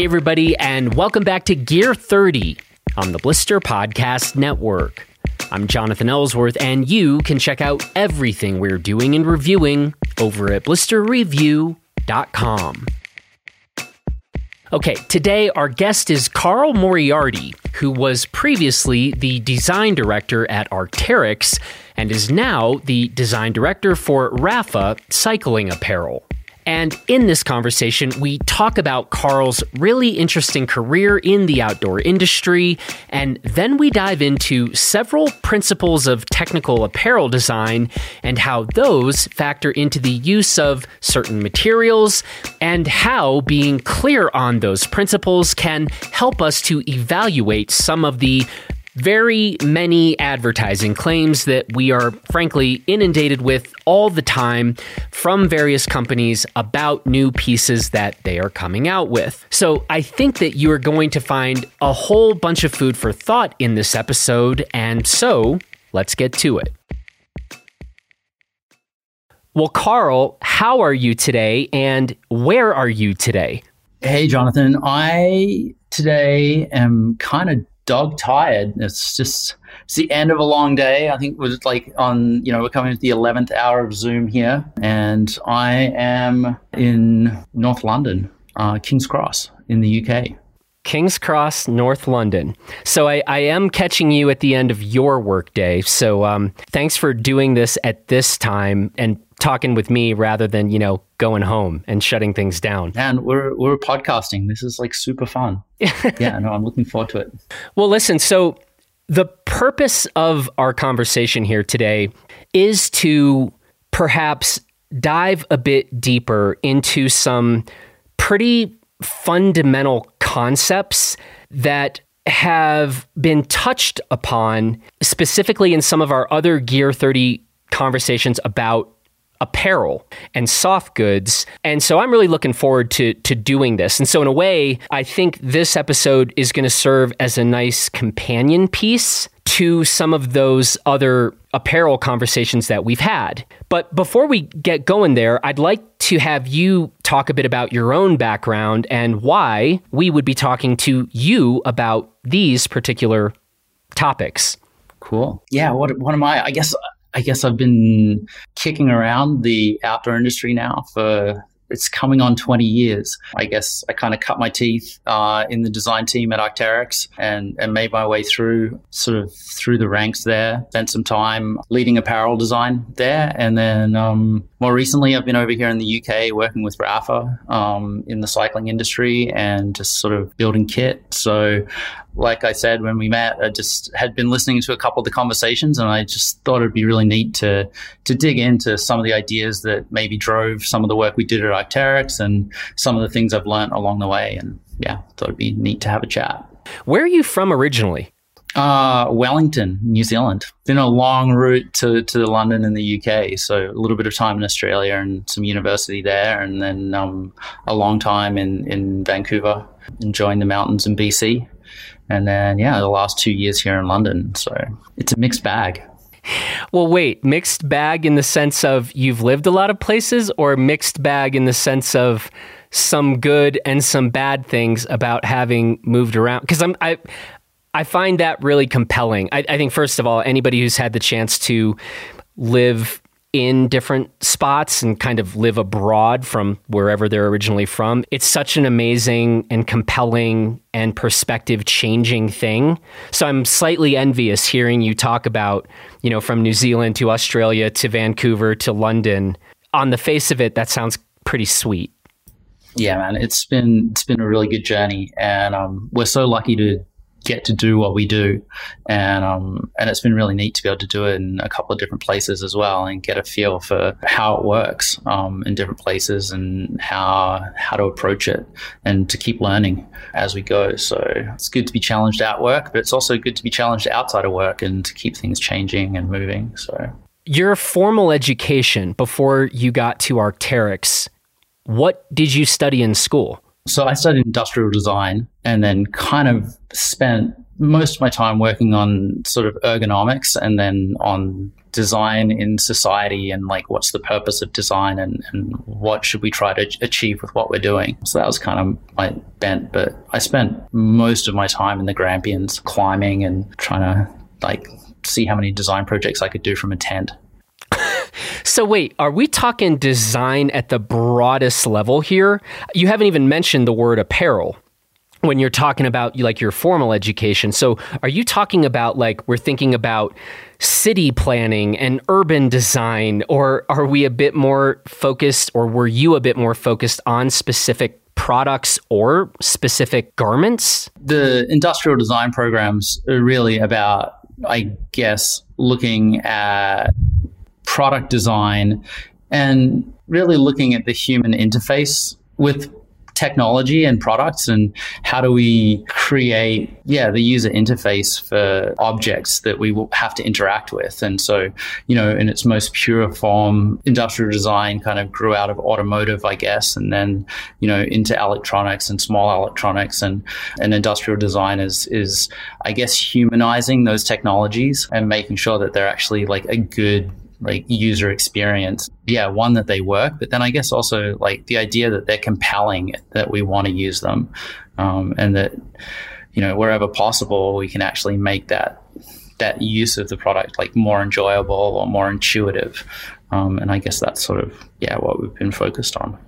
Hey, everybody, and welcome back to Gear 30 on the Blister Podcast Network. I'm Jonathan Ellsworth, and you can check out everything we're doing and reviewing over at blisterreview.com. Okay, today our guest is Carl Moriarty, who was previously the design director at Arc'teryx and is now the design director for Rapha Cycling Apparel. And in this conversation, we talk about Carl's really interesting career in the outdoor industry, and then we dive into several principles of technical apparel design and how those factor into the use of certain materials, and how being clear on those principles can help us to evaluate some of the very many advertising claims that we are frankly inundated with all the time from various companies about new pieces that they are coming out with. So I think that you are going to find a whole bunch of food for thought in this episode, and so let's get to it. Well, Carl, how are you today and where are you today? Hey, Jonathan. I today am kind of dog tired. It's just it's the end of a long day. I think we're like on you know we're coming to the eleventh hour of Zoom here, and I am in North London, uh, King's Cross in the UK. King's Cross, North London. So I, I am catching you at the end of your workday. So um, thanks for doing this at this time and talking with me rather than you know going home and shutting things down. And we're we're podcasting. This is like super fun. yeah, no, I'm looking forward to it. Well, listen. So the purpose of our conversation here today is to perhaps dive a bit deeper into some pretty fundamental concepts that have been touched upon specifically in some of our other Gear 30 conversations about apparel and soft goods. And so I'm really looking forward to to doing this. And so in a way, I think this episode is going to serve as a nice companion piece to some of those other apparel conversations that we've had. But before we get going there, I'd like to have you talk a bit about your own background and why we would be talking to you about these particular topics. Cool. Yeah, what what am I? I guess I guess I've been kicking around the outdoor industry now for it's coming on 20 years. I guess I kind of cut my teeth uh, in the design team at Arc'teryx and, and made my way through sort of through the ranks there. Spent some time leading apparel design there. And then um, more recently, I've been over here in the UK working with Rapha um, in the cycling industry and just sort of building kit. So like I said when we met, I just had been listening to a couple of the conversations, and I just thought it'd be really neat to to dig into some of the ideas that maybe drove some of the work we did at Arc'teryx and some of the things I've learned along the way. And yeah, thought it'd be neat to have a chat. Where are you from originally? Uh, Wellington, New Zealand. Been a long route to, to London in the UK. So a little bit of time in Australia and some university there, and then um, a long time in, in Vancouver, enjoying the mountains in BC. And then, yeah, the last two years here in London. So it's a mixed bag. Well, wait, mixed bag in the sense of you've lived a lot of places, or mixed bag in the sense of some good and some bad things about having moved around? Because I'm, I, I find that really compelling. I, I think, first of all, anybody who's had the chance to live in different spots and kind of live abroad from wherever they're originally from. It's such an amazing and compelling and perspective changing thing. So I'm slightly envious hearing you talk about, you know, from New Zealand to Australia to Vancouver to London. On the face of it, that sounds pretty sweet. Yeah, man, it's been it's been a really good journey, and um, we're so lucky to get to do what we do, and um, and it's been really neat to be able to do it in a couple of different places as well, and get a feel for how it works um, in different places and how how to approach it, and to keep learning as we go. So it's good to be challenged at work, but it's also good to be challenged outside of work and to keep things changing and moving. So your formal education before you got to Arc'teryx, what did you study in school? So I studied industrial design and then kind of spent most of my time working on sort of ergonomics and then on design in society and like what's the purpose of design and, and what should we try to achieve with what we're doing. So that was kind of my bent. But I spent most of my time in the Grampians climbing and trying to like see how many design projects I could do from a tent. So wait, are we talking design at the broadest level here? You haven't even mentioned the word apparel when you're talking about like your formal education. So are you talking about like we're thinking about city planning and urban design or are we a bit more focused or were you a bit more focused on specific products or specific garments? The industrial design programs are really about I guess looking at product design and really looking at the human interface with technology and products and how do we create yeah the user interface for objects that we will have to interact with. And so you know in its most pure form industrial design kind of grew out of automotive i guess and then you know into electronics and small electronics. And and industrial design is is i guess humanizing those technologies and making sure that they're actually like a good like user experience. Yeah, one that they work, but then I guess also like the idea that they're compelling, that we want to use them, um, and that you know wherever possible we can actually make that that use of the product like more enjoyable or more intuitive. Um, and I guess that's sort of yeah what we've been focused on.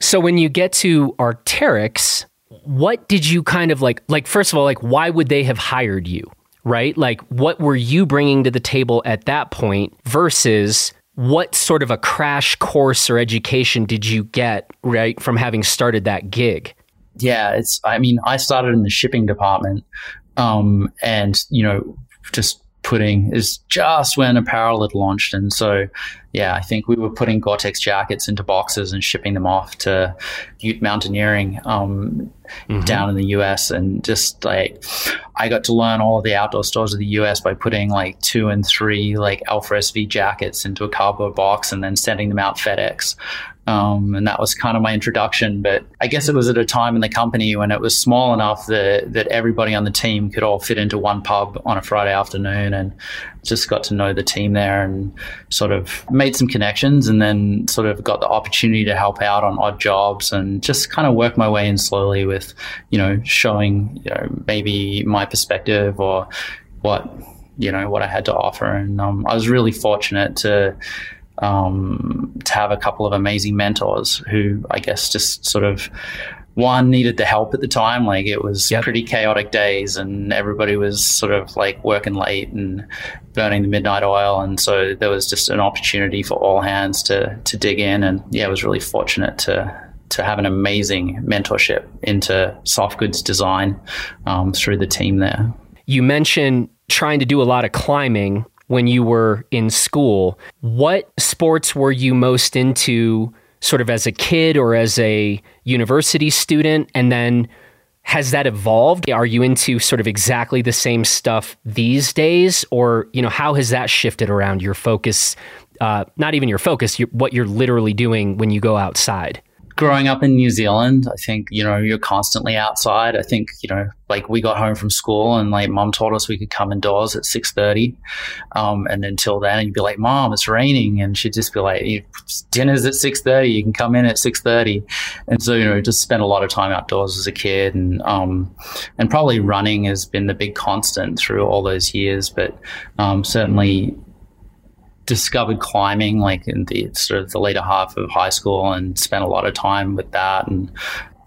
So when you get to Arc'teryx, what did you kind of like? Like first of all, like why would they have hired you? Right? Like, what were you bringing to the table at that point versus what sort of a crash course or education did you get, right, from having started that gig? Yeah, it's, I mean, I started in the shipping department um, and, you know, just putting is just when apparel had launched. And so, yeah, I think we were putting Gore-Tex jackets into boxes and shipping them off to Ute Mountaineering um, mm-hmm. down in the US. And just like, I got to learn all of the outdoor stores of the US by putting like two and three like Alpha SV jackets into a cardboard box and then sending them out FedEx. Um, and that was kind of my introduction. But I guess it was at a time in the company when it was small enough that, that everybody on the team could all fit into one pub on a Friday afternoon and just got to know the team there and sort of made some connections and then sort of got the opportunity to help out on odd jobs and just kind of work my way in slowly with, you know, showing, you know, maybe my perspective or what, you know, what I had to offer. And um, I was really fortunate to, um, to have a couple of amazing mentors who I guess just sort of one needed the help at the time. Like it was yep. pretty chaotic days, and everybody was sort of like working late and burning the midnight oil, and so there was just an opportunity for all hands to to dig in. And yeah, I was really fortunate to to have an amazing mentorship into soft goods design um, through the team there. You mentioned trying to do a lot of climbing when you were in school. What sports were you most into, sort of as a kid or as a university student? And then has that evolved? Are you into sort of exactly the same stuff these days? Or, you know, how has that shifted around your focus? Uh, not even your focus, your, what you're literally doing when you go outside growing up in New Zealand, I think, you know, you're constantly outside. I think, you know, like we got home from school and like mom told us we could come indoors at 6.30. Um, and until then you'd be like, mom, it's raining. And she'd just be like, dinner's at 6.30. You can come in at 6.30. And so, you know, just spent a lot of time outdoors as a kid and, um, and probably running has been the big constant through all those years. But, um, certainly discovered climbing like in the sort of the later half of high school and spent a lot of time with that. And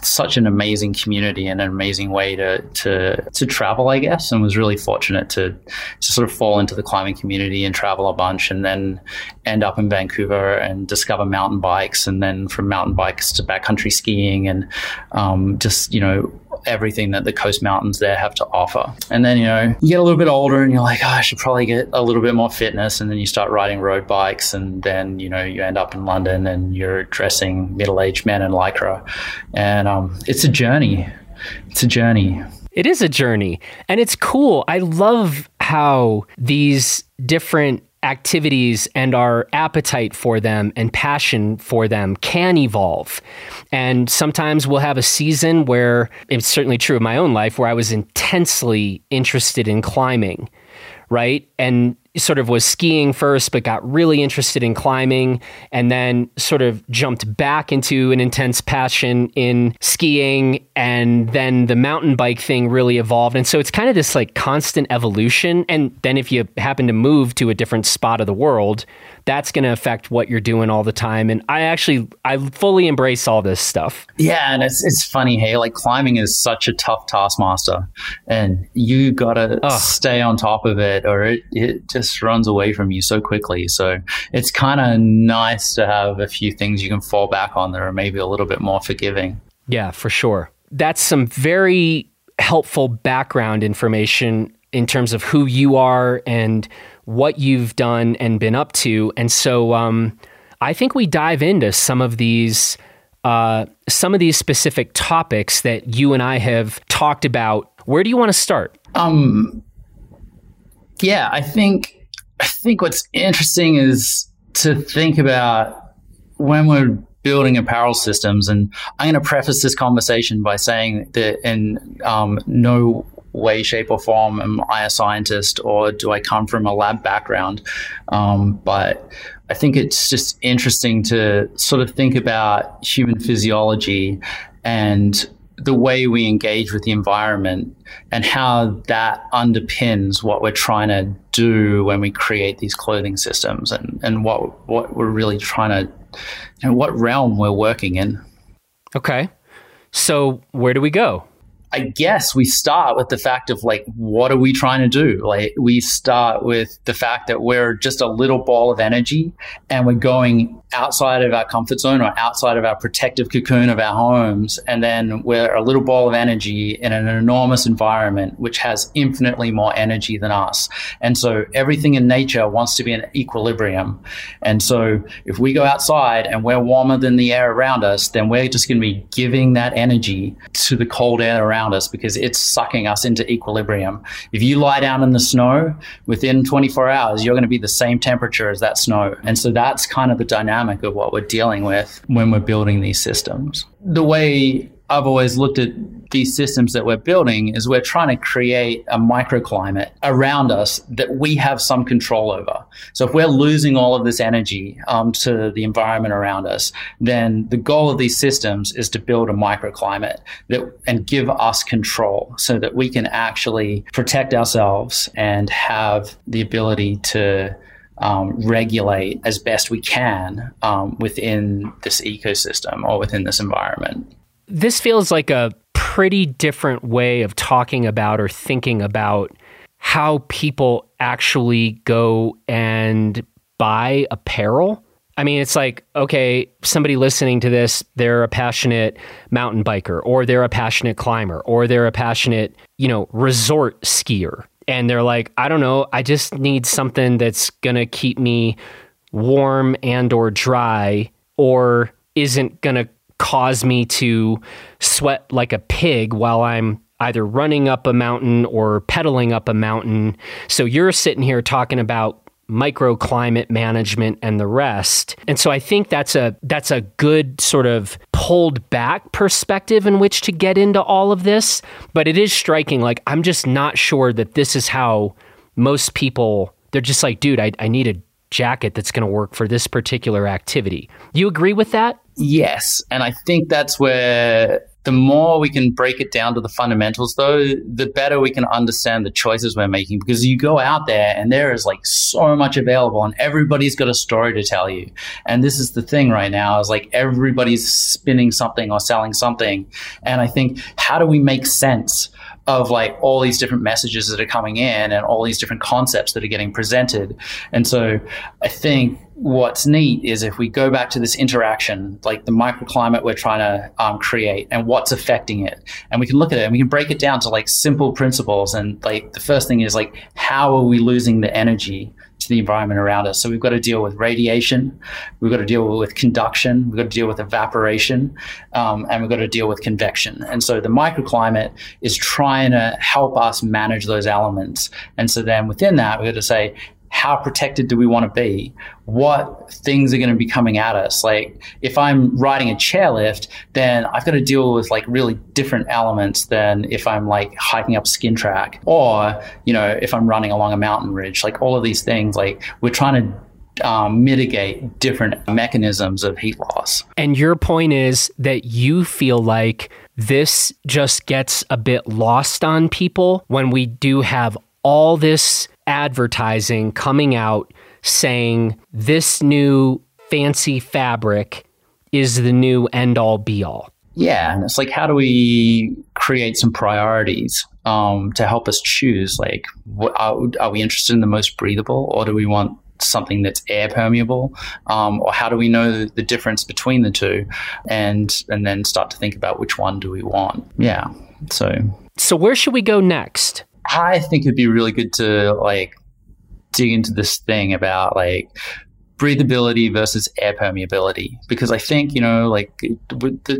such an amazing community and an amazing way to to to travel, I guess, and was really fortunate to to sort of fall into the climbing community and travel a bunch, and then end up in Vancouver and discover mountain bikes, and then from mountain bikes to backcountry skiing, and um, just you know everything that the coast mountains there have to offer. And then, you know, you get a little bit older and you're like, oh, I should probably get a little bit more fitness. And then you start riding road bikes. And then, you know, you end up in London and you're dressing middle aged men in Lycra. And um, it's a journey. It's a journey. It is a journey. And it's cool. I love how these different activities and our appetite for them and passion for them can evolve. And sometimes we'll have a season where it's certainly true of my own life where I was intensely interested in climbing, right? And sort of was skiing first, but got really interested in climbing, and then sort of jumped back into an intense passion in skiing. And then the mountain bike thing really evolved. And so it's kind of this like constant evolution. And then if you happen to move to a different spot of the world, that's going to affect what you're doing all the time. And I actually, I fully embrace all this stuff. Yeah. And it's, it's funny. Hey, like climbing is such a tough taskmaster and you got to stay on top of it or it, it just runs away from you so quickly. So it's kind of nice to have a few things you can fall back on that are maybe a little bit more forgiving. Yeah, for sure. That's some very helpful background information in terms of who you are and what you've done and been up to. And so um, I think we dive into some of these uh, some of these specific topics that you and I have talked about. Where do you want to start? Um, yeah, I think I think what's interesting is to think about when we're building apparel systems. And I'm going to preface this conversation by saying that in um, no way, shape, or form am I a scientist or do I come from a lab background. Um, but I think it's just interesting to sort of think about human physiology and the way we engage with the environment and how that underpins what we're trying to do when we create these clothing systems and, and what what we're really trying to know, what realm we're working in. Okay. So where do we go? I guess we start with the fact of like, what are we trying to do? Like, we start with the fact that we're just a little ball of energy and we're going outside of our comfort zone or outside of our protective cocoon of our homes. And then we're a little ball of energy in an enormous environment which has infinitely more energy than us. And so everything in nature wants to be in equilibrium. And so if we go outside and we're warmer than the air around us, then we're just going to be giving that energy to the cold air around us because it's sucking us into equilibrium. If you lie down in the snow within 24 hours, you're going to be the same temperature as that snow. And so that's kind of the dynamic of what we're dealing with when we're building these systems. The way I've always looked at these systems that we're building is we're trying to create a microclimate around us that we have some control over. So if we're losing all of this energy um, to the environment around us, then the goal of these systems is to build a microclimate that and give us control so that we can actually protect ourselves and have the ability to um, regulate as best we can um, within this ecosystem or within this environment this feels like a pretty different way of talking about or thinking about how people actually go and buy apparel. I mean, it's like, okay, somebody listening to this, they're a passionate mountain biker, or they're a passionate climber, or they're a passionate, you know, resort skier. And they're like, I don't know, I just need something that's going to keep me warm and or dry or isn't going to cause me to sweat like a pig while I'm either running up a mountain or pedaling up a mountain. So you're sitting here talking about microclimate management and the rest. And so I think that's a that's a good sort of pulled back perspective in which to get into all of this, but it is striking like I'm just not sure that this is how most people they're just like, dude, I, I need a jacket that's going to work for this particular activity. You agree with that? Yes. And I think that's where the more we can break it down to the fundamentals, though, the better we can understand the choices we're making. Because you go out there and there is like so much available, and everybody's got a story to tell you. And this is the thing right now is like everybody's spinning something or selling something. And I think, how do we make sense of like all these different messages that are coming in and all these different concepts that are getting presented. And so I think what's neat is if we go back to this interaction, like the microclimate we're trying to um, create and what's affecting it, and we can look at it and we can break it down to like simple principles. And like the first thing is like, how are we losing the energy the environment around us. So we've got to deal with radiation, we've got to deal with conduction, we've got to deal with evaporation, um, and we've got to deal with convection. And so the microclimate is trying to help us manage those elements. And so then within that, we've got to say, how protected do we want to be? What things are going to be coming at us? Like if I'm riding a chairlift, then I've got to deal with like really different elements than if I'm like hiking up skin track or, you know, if I'm running along a mountain ridge, like all of these things, like we're trying to um, mitigate different mechanisms of heat loss. And your point is that you feel like this just gets a bit lost on people when we do have all this advertising coming out saying this new fancy fabric is the new end all be all. Yeah, and it's like, how do we create some priorities um, to help us choose? Like, what, are, are we interested in the most breathable, or do we want something that's air permeable, um, or how do we know the difference between the two, and and then start to think about which one do we want? Yeah. So. So where should we go next? I think it'd be really good to like dig into this thing about like breathability versus air permeability because I think you know like it,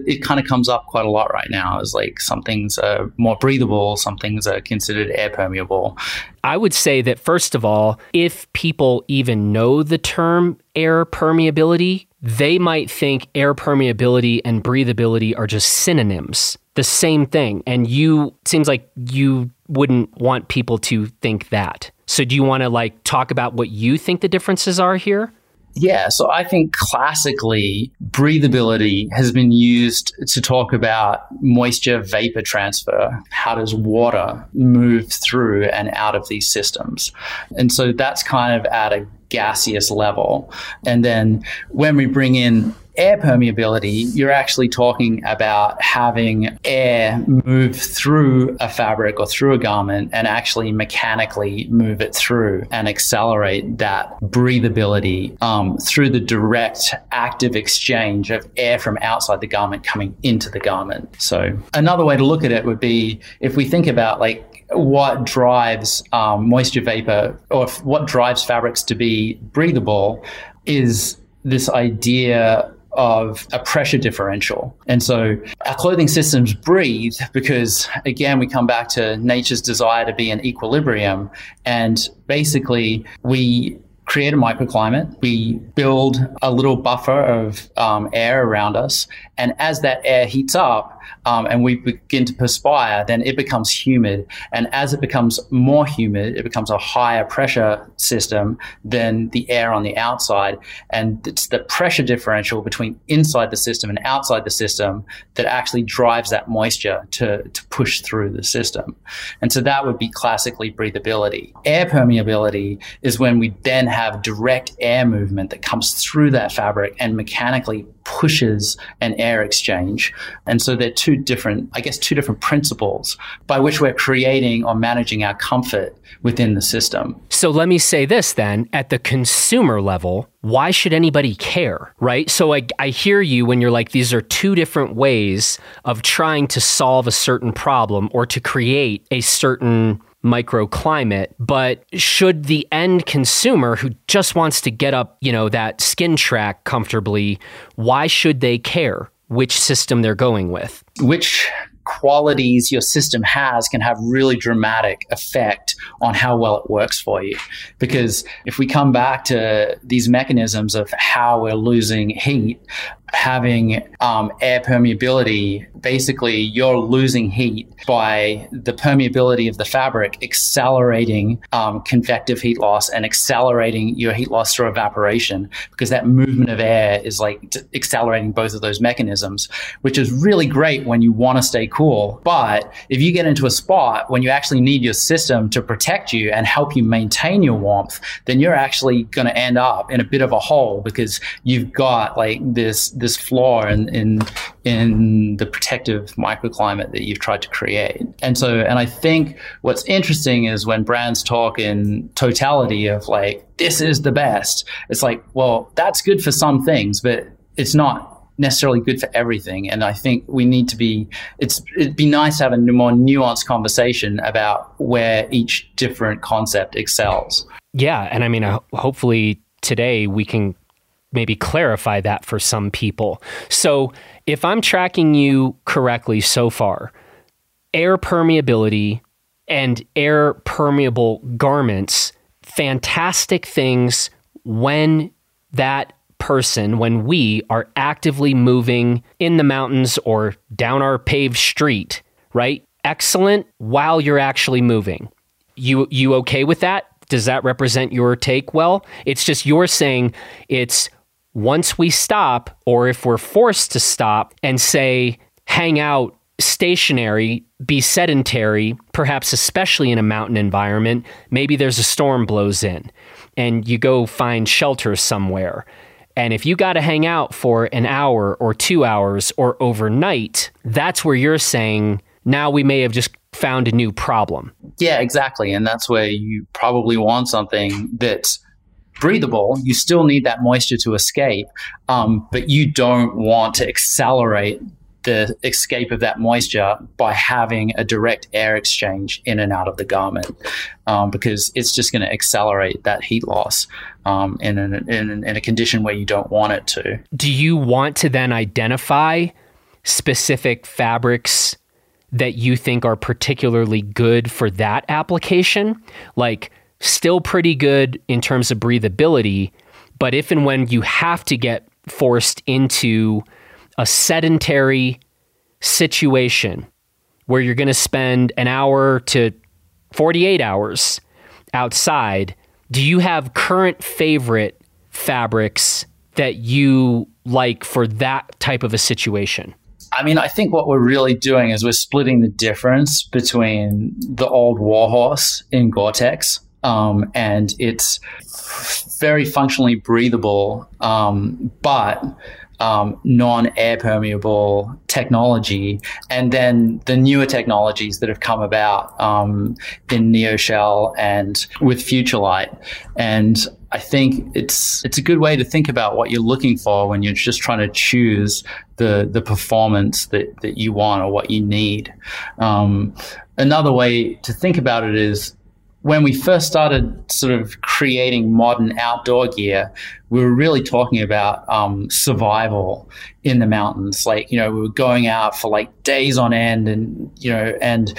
it kind of comes up quite a lot right now as like some things are more breathable, some things are considered air permeable. I would say that first of all, if people even know the term air permeability, they might think air permeability and breathability are just synonyms, the same thing. And you seems like you wouldn't want people to think that. So do you want to like talk about what you think the differences are here? Yeah, so I think classically breathability has been used to talk about moisture vapor transfer. How does water move through and out of these systems? And so that's kind of at a gaseous level. And then when we bring in air permeability, you're actually talking about having air move through a fabric or through a garment and actually mechanically move it through and accelerate that breathability um, through the direct active exchange of air from outside the garment coming into the garment. So, another way to look at it would be if we think about like what drives um, moisture vapor or what drives fabrics to be breathable is this idea of a pressure differential. And so our clothing systems breathe because, again, we come back to nature's desire to be in equilibrium. And basically, we create a microclimate. We build a little buffer of um, air around us. And as that air heats up, um, and we begin to perspire, then it becomes humid. And as it becomes more humid, it becomes a higher pressure system than the air on the outside. And it's the pressure differential between inside the system and outside the system that actually drives that moisture to, to push through the system. And so that would be classically breathability. Air permeability is when we then have direct air movement that comes through that fabric and mechanically pushes an air exchange. And so they're two different, I guess, two different principles by which we're creating or managing our comfort within the system. So let me say this then at the consumer level, why should anybody care, right? So I, I hear you when you're like, these are two different ways of trying to solve a certain problem or to create a certain microclimate, but should the end consumer who just wants to get up, you know, that skin track comfortably, why should they care which system they're going with? Which qualities your system has can have really dramatic effect on how well it works for you. Because if we come back to these mechanisms of how we're losing heat, having um, air permeability, basically you're losing heat by the permeability of the fabric accelerating um, convective heat loss and accelerating your heat loss through evaporation because that movement of air is like accelerating both of those mechanisms, which is really great when you want to stay cool. But if you get into a spot when you actually need your system to protect you and help you maintain your warmth, then you're actually going to end up in a bit of a hole because you've got like this this flaw in, in in the protective microclimate that you've tried to create. And so, and I think what's interesting is when brands talk in totality of like, this is the best. It's like, well, that's good for some things, but it's not necessarily good for everything. And I think we need to be, it's, it'd be nice to have a more nuanced conversation about where each different concept excels. Yeah. And I mean, hopefully today we can maybe clarify that for some people. So, if I'm tracking you correctly so far, air permeability and air permeable garments fantastic things when that person, when we are actively moving in the mountains or down our paved street, right? Excellent while you're actually moving. You you okay with that? Does that represent your take well? It's just you're saying it's once we stop or if we're forced to stop and say hang out stationary, be sedentary, perhaps especially in a mountain environment, maybe there's a storm blows in and you go find shelter somewhere. And if you got to hang out for an hour or two hours or overnight, that's where you're saying, now we may have just found a new problem. Yeah, exactly. And that's where you probably want something that's breathable. You still need that moisture to escape, um, but you don't want to accelerate the escape of that moisture by having a direct air exchange in and out of the garment um, because it's just going to accelerate that heat loss um, in, an, in, in a condition where you don't want it to. Do you want to then identify specific fabrics that you think are particularly good for that application? Like, still pretty good in terms of breathability, but if and when you have to get forced into a sedentary situation where you're going to spend an hour to 48 hours outside, do you have current favorite fabrics that you like for that type of a situation? I mean, I think what we're really doing is we're splitting the difference between the old Warhorse in Gore Tex um, and it's very functionally breathable, um, but um, non-air permeable technology, and then the newer technologies that have come about um, in NeoShell and with FutureLight. And I think it's it's a good way to think about what you're looking for when you're just trying to choose the the performance that that you want or what you need. Um, another way to think about it is when we first started sort of creating modern outdoor gear, we were really talking about um, survival in the mountains. Like, you know, we were going out for like days on end and, you know, and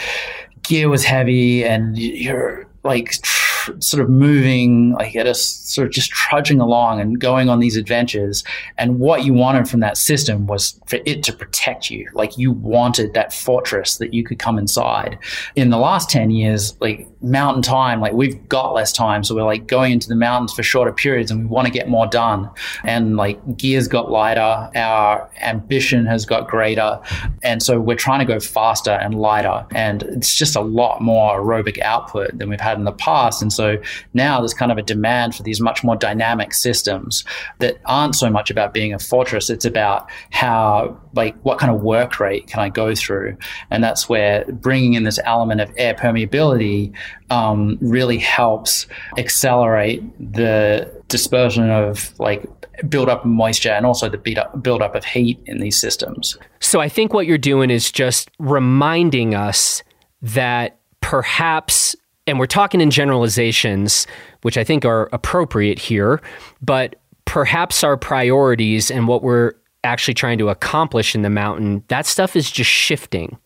gear was heavy and you're like tr- sort of moving, like at a sort of just trudging along and going on these adventures. And what you wanted from that system was for it to protect you. Like you wanted that fortress that you could come inside. In the last 10 years, like mountain time, like we've got less time. So we're like going into the mountains for shorter periods and we want to get more done. And like gears got lighter, our ambition has got greater. And so we're trying to go faster and lighter. And it's just a lot more aerobic output than we've had in the past. And so now there's kind of a demand for these much more dynamic systems that aren't so much about being a fortress. It's about how, like, what kind of work rate can I go through? And that's where bringing in this element of air permeability um, really helps accelerate the dispersion of like build up moisture and also the beat up, build up of heat in these systems. So I think what you're doing is just reminding us that perhaps and we're talking in generalizations, which I think are appropriate here, but perhaps our priorities and what we're actually trying to accomplish in the mountain, that stuff is just shifting.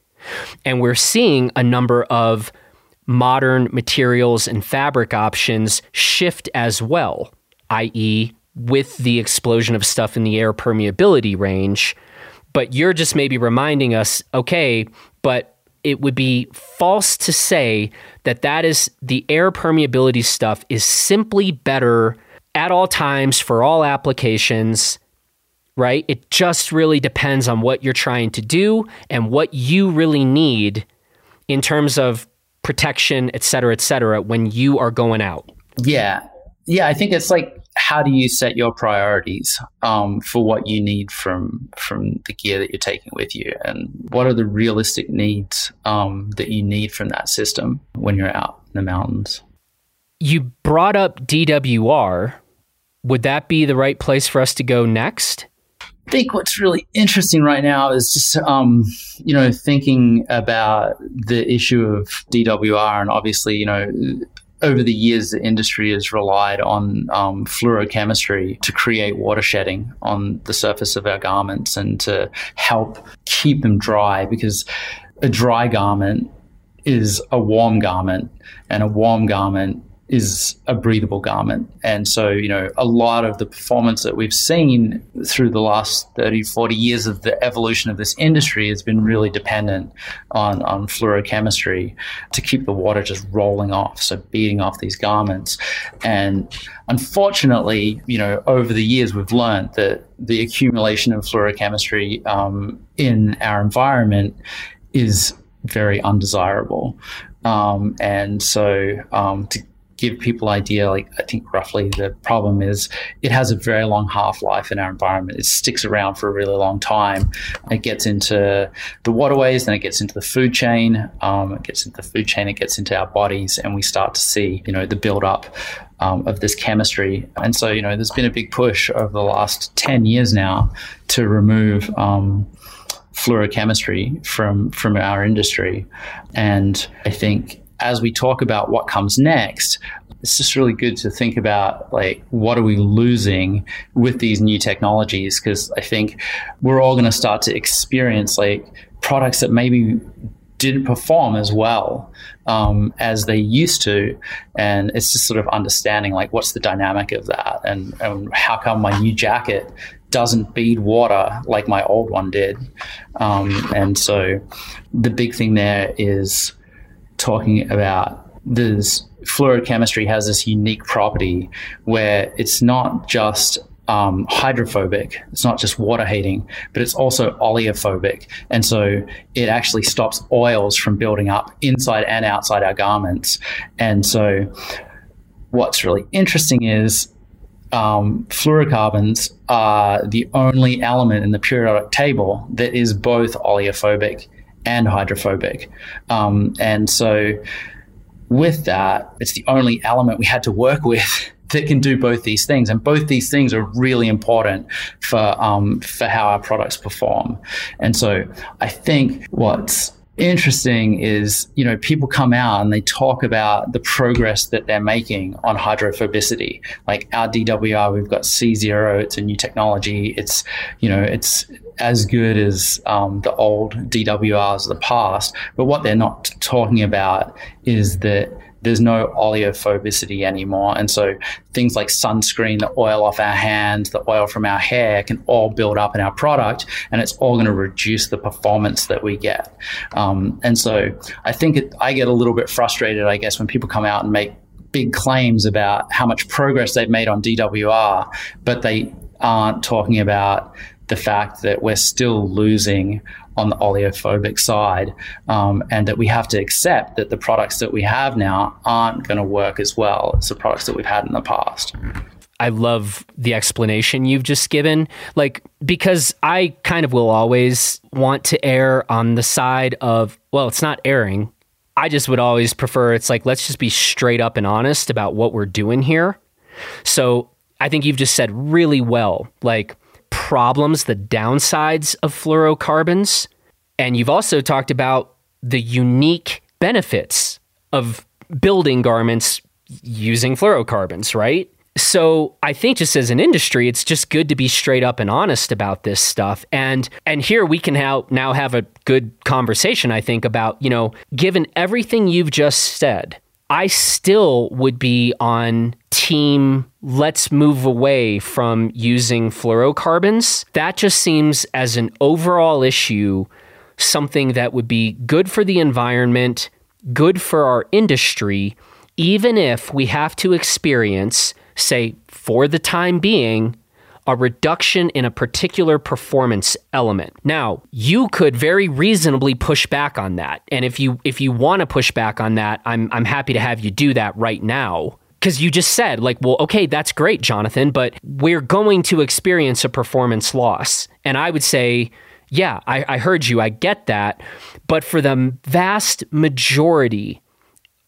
And we're seeing a number of modern materials and fabric options shift as well, i.e., with the explosion of stuff in the air permeability range. But you're just maybe reminding us okay, but it would be false to say that that is the air permeability stuff is simply better at all times for all applications right it just really depends on what you're trying to do and what you really need in terms of protection et cetera et cetera when you are going out yeah yeah i think it's like how do you set your priorities um, for what you need from from the gear that you're taking with you, and what are the realistic needs um, that you need from that system when you're out in the mountains? You brought up DWR. Would that be the right place for us to go next? I think what's really interesting right now is just um, you know thinking about the issue of DWR, and obviously you know over the years, the industry has relied on um, fluorochemistry to create water shedding on the surface of our garments and to help keep them dry because a dry garment is a warm garment, and a warm garment is a breathable garment. And so, you know, a lot of the performance that we've seen through the last 30, 40 years of the evolution of this industry has been really dependent on, on fluorochemistry to keep the water just rolling off, so beating off these garments. And unfortunately, you know, over the years, we've learned that the accumulation of fluorochemistry um, in our environment is very undesirable. Um, and so um, to give people idea, like I think roughly the problem is it has a very long half life in our environment. It sticks around for a really long time. It gets into the waterways, then it gets into the food chain. Um, it gets into the food chain. It gets into our bodies, and we start to see, you know, the buildup um, of this chemistry. And so, you know, there's been a big push over the last ten years now to remove. Um, fluorochemistry from from our industry and i think as we talk about what comes next, it's just really good to think about like what are we losing with these new technologies? Because I think we're all going to start to experience like products that maybe didn't perform as well um, as they used to, and it's just sort of understanding like what's the dynamic of that, and, and how come my new jacket doesn't bead water like my old one did, um, and so the big thing there is talking about this fluorochemistry has this unique property where it's not just um, hydrophobic. It's not just water heating, but it's also oleophobic. And so it actually stops oils from building up inside and outside our garments. And so what's really interesting is um, fluorocarbons are the only element in the periodic table that is both oleophobic and hydrophobic. Um, and so, with that, it's the only element we had to work with that can do both these things, and both these things are really important for um, for how our products perform. And so, I think what's interesting is you know people come out and they talk about the progress that they're making on hydrophobicity like our dwr we've got c0 it's a new technology it's you know it's as good as um, the old DWRs of the past. But what they're not talking about is that there's no oleophobicity anymore. And so things like sunscreen, the oil off our hands, the oil from our hair can all build up in our product and it's all going to reduce the performance that we get. Um, and so I think it, I get a little bit frustrated, I guess, when people come out and make big claims about how much progress they've made on DWR, but they aren't talking about the fact that we're still losing on the oleophobic side, um, and that we have to accept that the products that we have now aren't going to work as well as the products that we've had in the past. I love the explanation you've just given. Like, because I kind of will always want to err on the side of, well, it's not erring. I just would always prefer it's like, let's just be straight up and honest about what we're doing here. So I think you've just said really well. Like, problems, the downsides of fluorocarbons. And you've also talked about the unique benefits of building garments using fluorocarbons, right? So I think just as an industry, it's just good to be straight up and honest about this stuff. And and here we can now now have a good conversation, I think, about, you know, given everything you've just said, I still would be on team let's move away from using fluorocarbons. That just seems as an overall issue something that would be good for the environment, good for our industry, even if we have to experience, say, for the time being, a reduction in a particular performance element. Now, you could very reasonably push back on that. And if you if you want to push back on that, I'm I'm happy to have you do that right now. Because you just said, like, well, okay, that's great, Jonathan, but we're going to experience a performance loss. And I would say, yeah, I, I heard you, I get that. But for the vast majority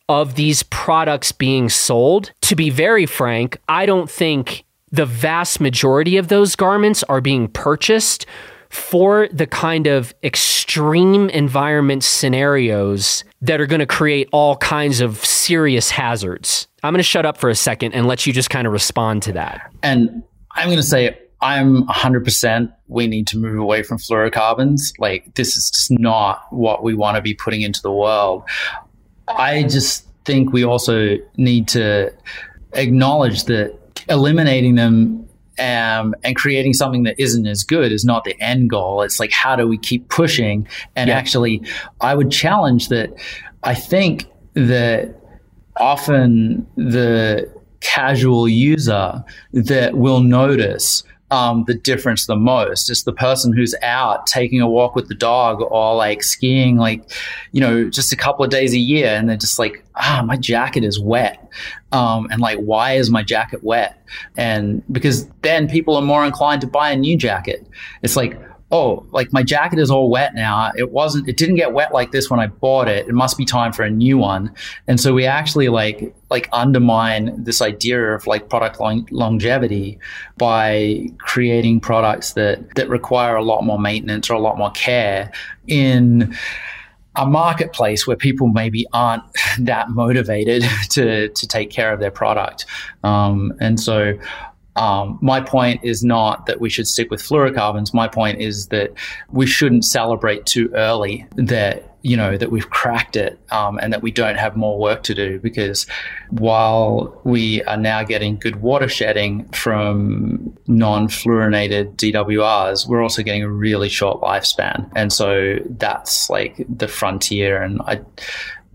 of these products being sold, to be very frank, I don't think the vast majority of those garments are being purchased for the kind of extreme environment scenarios that are going to create all kinds of serious hazards. I'm going to shut up for a second and let you just kind of respond to that. And I'm going to say I'm 100% we need to move away from fluorocarbons. Like, this is just not what we want to be putting into the world. I just think we also need to acknowledge that eliminating them um, and creating something that isn't as good is not the end goal. It's like, how do we keep pushing? And yeah. actually, I would challenge that. I think that often the casual user that will notice um, the difference the most. It's the person who's out taking a walk with the dog or like skiing, like, you know, just a couple of days a year. And they're just like, ah, my jacket is wet. Um, and like, why is my jacket wet? And because then people are more inclined to buy a new jacket. It's like, oh, like my jacket is all wet now. It wasn't, it didn't get wet like this when I bought it. It must be time for a new one. And so we actually like, like undermine this idea of like product long- longevity by creating products that, that require a lot more maintenance or a lot more care in, a marketplace where people maybe aren't that motivated to to take care of their product, um, and so um, my point is not that we should stick with fluorocarbons. My point is that we shouldn't celebrate too early that you know that we've cracked it um, and that we don't have more work to do because while we are now getting good water shedding from non-fluorinated DWRs, we're also getting a really short lifespan, and so that's like the frontier. And I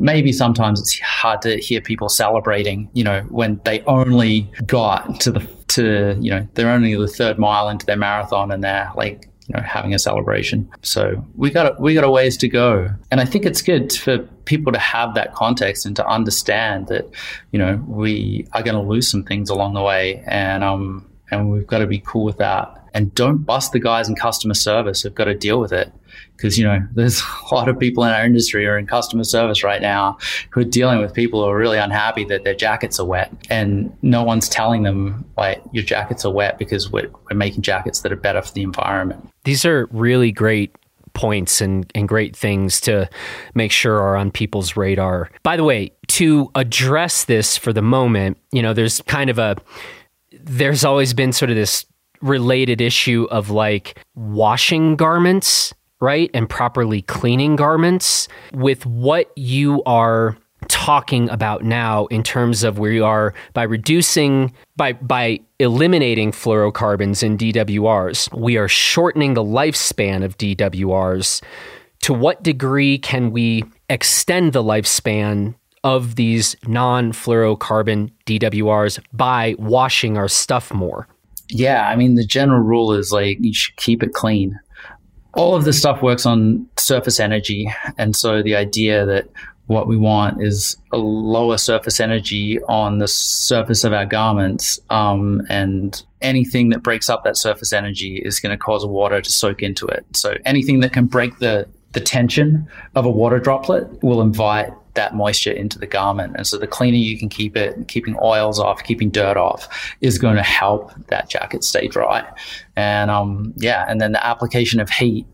maybe sometimes it's hard to hear people celebrating, you know, when they only got to the to you know they're only the third mile into their marathon and they're like you know having a celebration. So we got we got a ways to go, and I think it's good for people to have that context and to understand that you know we are going to lose some things along the way, and um and we've got to be cool with that. And don't bust the guys in customer service who've got to deal with it because you know there's a lot of people in our industry or in customer service right now who are dealing with people who are really unhappy that their jackets are wet. And no one's telling them like your jackets are wet because we're, we're making jackets that are better for the environment. These are really great points and, and great things to make sure are on people's radar. By the way to address this for the moment you know there's kind of a there's always been sort of this related issue of like washing garments right? And properly cleaning garments with what you are talking about now in terms of where you are by reducing by by eliminating fluorocarbons in DWRs we are shortening the lifespan of DWRs to what degree can we extend the lifespan of these non-fluorocarbon DWRs by washing our stuff more? Yeah i mean the general rule is like you should keep it clean all of this stuff works on surface energy. And so the idea that what we want is a lower surface energy on the surface of our garments. Um, and anything that breaks up that surface energy is going to cause water to soak into it. So anything that can break the, the tension of a water droplet will invite that moisture into the garment. And so the cleaner you can keep it, keeping oils off, keeping dirt off is going to help that jacket stay dry. And um, yeah, and then the application of heat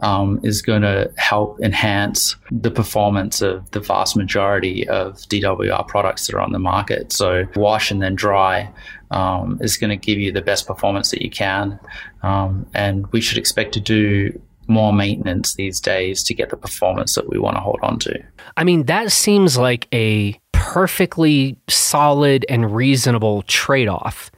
um, is going to help enhance the performance of the vast majority of DWR products that are on the market. So wash and then dry um, is going to give you the best performance that you can. Um, and we should expect to do more maintenance these days to get the performance that we want to hold on to. I mean, that seems like a perfectly solid and reasonable trade off.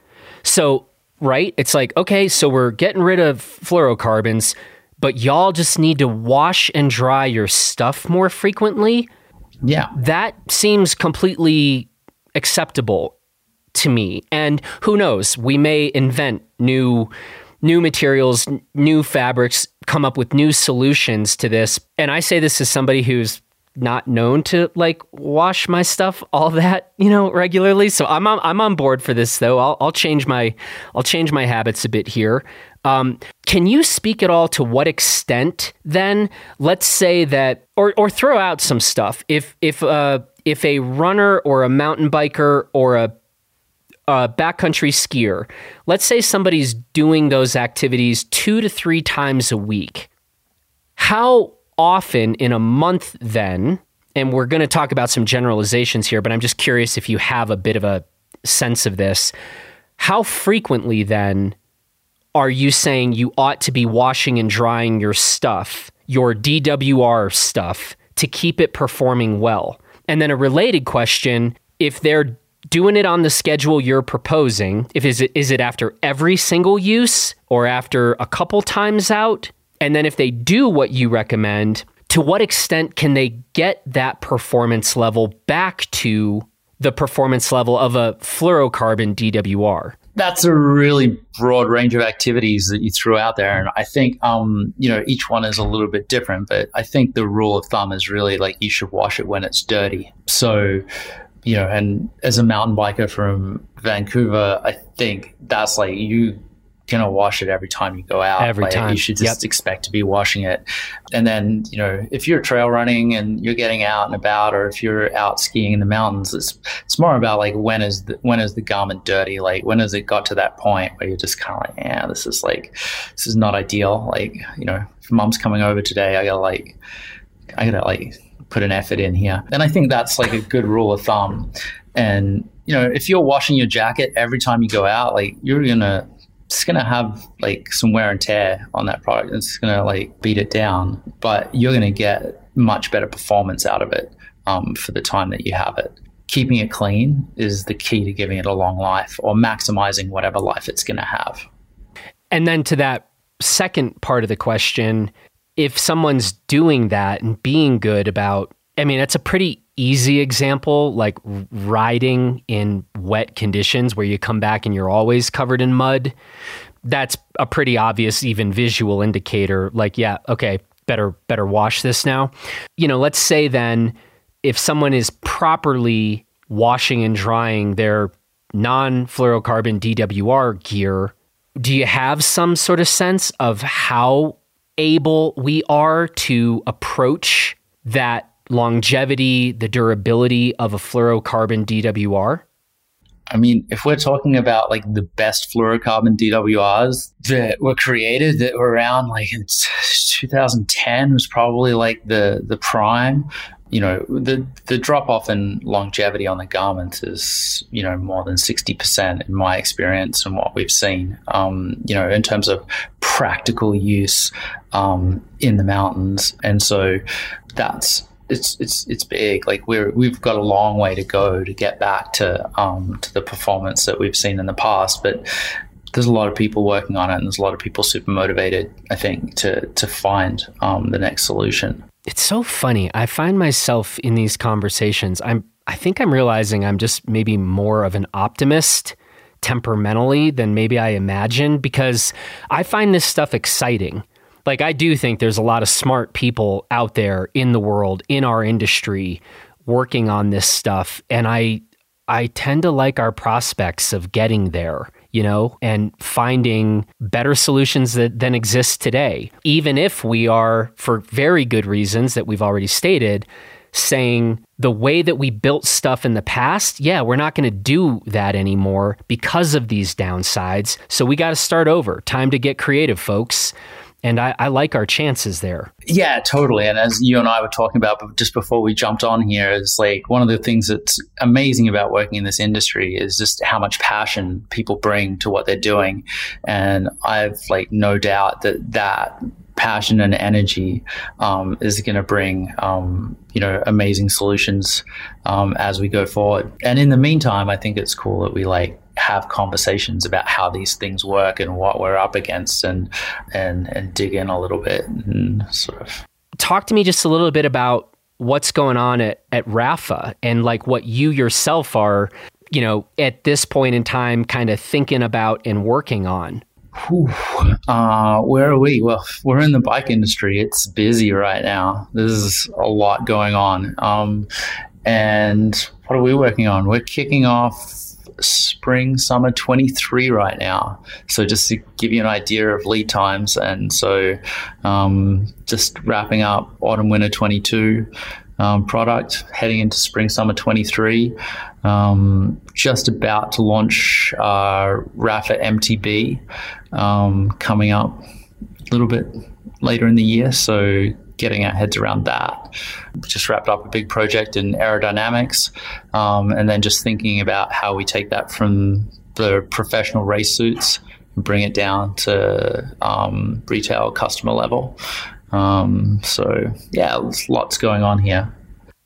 So, right? It's like, okay, so we're getting rid of fluorocarbons, but y'all just need to wash and dry your stuff more frequently. Yeah. That seems completely acceptable to me. And who knows, we may invent new new materials, new fabrics, come up with new solutions to this. And I say this as somebody who's not known to like wash my stuff all that you know regularly. So i'm on, i'm on board for this though. I'll, I'll change my i'll change my habits a bit here. Um, can you speak at all to what extent then let's say that or or throw out some stuff. If if uh if a runner or a mountain biker or a a backcountry skier, let's say somebody's doing those activities two to three times a week. How often in a month then, and we're going to talk about some generalizations here, but I'm just curious if you have a bit of a sense of this. How frequently then are you saying you ought to be washing and drying your stuff, your DWR stuff, to keep it performing well? And then a related question if they're doing it on the schedule you're proposing, if is it is it after every single use or after a couple times out? And then if they do what you recommend, to what extent can they get that performance level back to the performance level of a fluorocarbon DWR? That's a really broad range of activities that you threw out there, and I think um, you know each one is a little bit different. But I think the rule of thumb is really like you should wash it when it's dirty. So you know, and as a mountain biker from Vancouver, I think that's like you gonna wash it every time you go out. Every like, time. you should just Yep. expect to be washing it. And then you know, if you're trail running and you're getting out and about, or if you're out skiing in the mountains, it's it's more about like when is the, when is the garment dirty? Like when has it got to that point where you're just kind of like, yeah, this is like this is not ideal. Like you know, if mom's coming over today, I gotta like I gotta like put an effort in here. And I think that's like a good rule of thumb. And you know, if you're washing your jacket every time you go out, like you're gonna it's gonna have like some wear and tear on that product. It's gonna like beat it down, but you're gonna get much better performance out of it um, for the time that you have it. Keeping it clean is the key to giving it a long life or maximizing whatever life it's gonna have. And then to that second part of the question, if someone's doing that and being good about, I mean, it's a pretty easy example, like riding in wet conditions where you come back and you're always covered in mud. That's a pretty obvious, even visual indicator. Like, yeah, okay, better better wash this now. You know, let's say then if someone is properly washing and drying their non-fluorocarbon DWR gear, do you have some sort of sense of how able we are to approach that longevity, the durability of a fluorocarbon DWR? I mean, if we're talking about like the best fluorocarbon DWRs that were created that were around like in 2010 was probably like the the prime. You know, the the drop off in longevity on the garment is you know more than 60% in my experience and what we've seen. Um, you know, in terms of practical use um, in the mountains, and so that's it's it's it's big. Like we're we've got a long way to go to get back to um, to the performance that we've seen in the past, but. There's a lot of people working on it, and there's a lot of people super motivated. I think to to find um, the next solution. It's so funny. I find myself in these conversations. I'm I think I'm realizing I'm just maybe more of an optimist temperamentally than maybe I imagined because I find this stuff exciting. Like I do think there's a lot of smart people out there in the world in our industry working on this stuff and I I tend to like our prospects of getting there, you know, and finding better solutions that than exist today. Even if we are for very good reasons that we've already stated saying the way that we built stuff in the past, yeah, we're not going to do that anymore because of these downsides. So we got to start over. Time to get creative, folks. And I, I like our chances there. Yeah, totally. And as you and I were talking about just before we jumped on here, is like one of the things that's amazing about working in this industry is just how much passion people bring to what they're doing. And I've like no doubt that that passion and energy um, is going to bring um, you know amazing solutions um, as we go forward. And in the meantime, I think it's cool that we like have conversations about how these things work and what we're up against and and and dig in a little bit and sort of talk to me just a little bit about what's going on at, at Rapha and like what you yourself are, you know, at this point in time kind of thinking about and working on. Uh, where are we? Well, we're in the bike industry. It's busy right now. There's a lot going on. Um, and what are we working on? We're kicking off spring summer 23 right now. So just to give you an idea of lead times and so um, just wrapping up autumn winter 22 um, product heading into spring summer 23 um, just about to launch uh, Rapha mtb um, coming up a little bit later in the year. So getting our heads around that. Just wrapped up a big project in aerodynamics, um, and then just thinking about how we take that from the professional race suits and bring it down to um, retail customer level. Um, so yeah, lots going on here.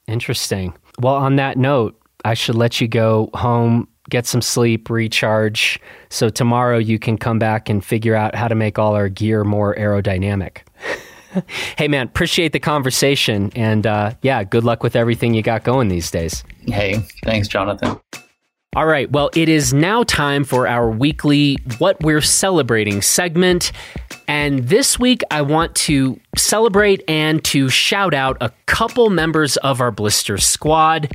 Interesting. Well, on that note, I should let you go home, get some sleep, recharge, so tomorrow you can come back and figure out how to make all our gear more aerodynamic. Hey, man, appreciate the conversation. And uh, yeah, good luck with everything you got going these days. Hey, thanks, Jonathan. All right, well, it is now time for our weekly What We're Celebrating segment. And this week, I want to celebrate and to shout out a couple members of our Blister squad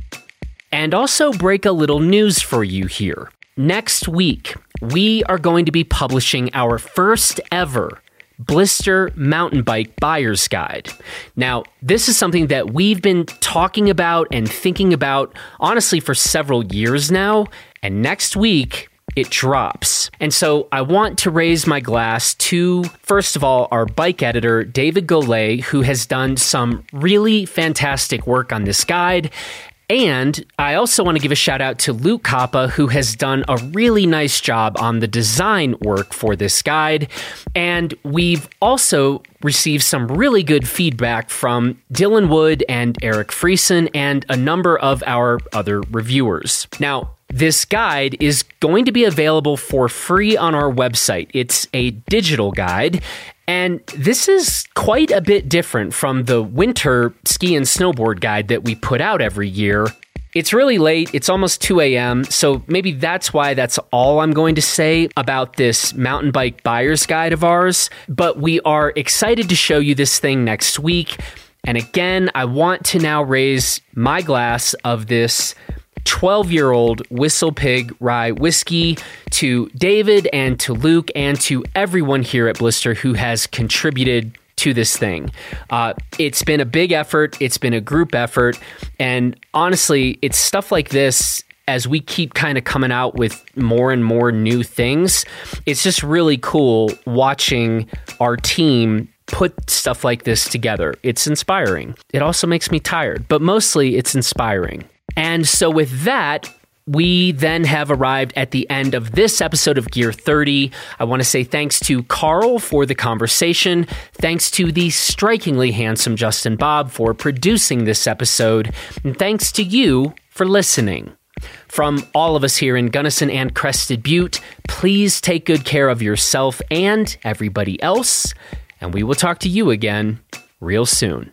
and also break a little news for you here. Next week, we are going to be publishing our first ever Blister Mountain Bike Buyer's Guide. Now, this is something that we've been talking about and thinking about honestly for several years now. And next week, it drops. And so I want to raise my glass to, first of all, our bike editor, David Golay, who has done some really fantastic work on this guide. And I also want to give a shout out to Luke Kappa, who has done a really nice job on the design work for this guide. And we've also received some really good feedback from Dylan Wood and Eric Freson and a number of our other reviewers. Now, this guide is going to be available for free on our website. It's a digital guide, and this is quite a bit different from the winter ski and snowboard guide that we put out every year. It's really late. It's almost 2 a.m. So maybe that's why that's all I'm going to say about this mountain bike buyer's guide of ours. But we are excited to show you this thing next week. And again, I want to now raise my glass of this 12 year old WhistlePig Rye whiskey to David and to Luke and to everyone here at Blister who has contributed to this thing. Uh, it's been a big effort, it's been a group effort. And honestly, it's stuff like this as we keep kind of coming out with more and more new things, it's just really cool watching our team put stuff like this together. It's inspiring. It also makes me tired, but mostly it's inspiring. And so, with that, we then have arrived at the end of this episode of Gear 30. I want to say thanks to Carl for the conversation. Thanks to the strikingly handsome Justin Bob for producing this episode. And thanks to you for listening. From all of us here in Gunnison and Crested Butte, please take good care of yourself and everybody else. And we will talk to you again real soon.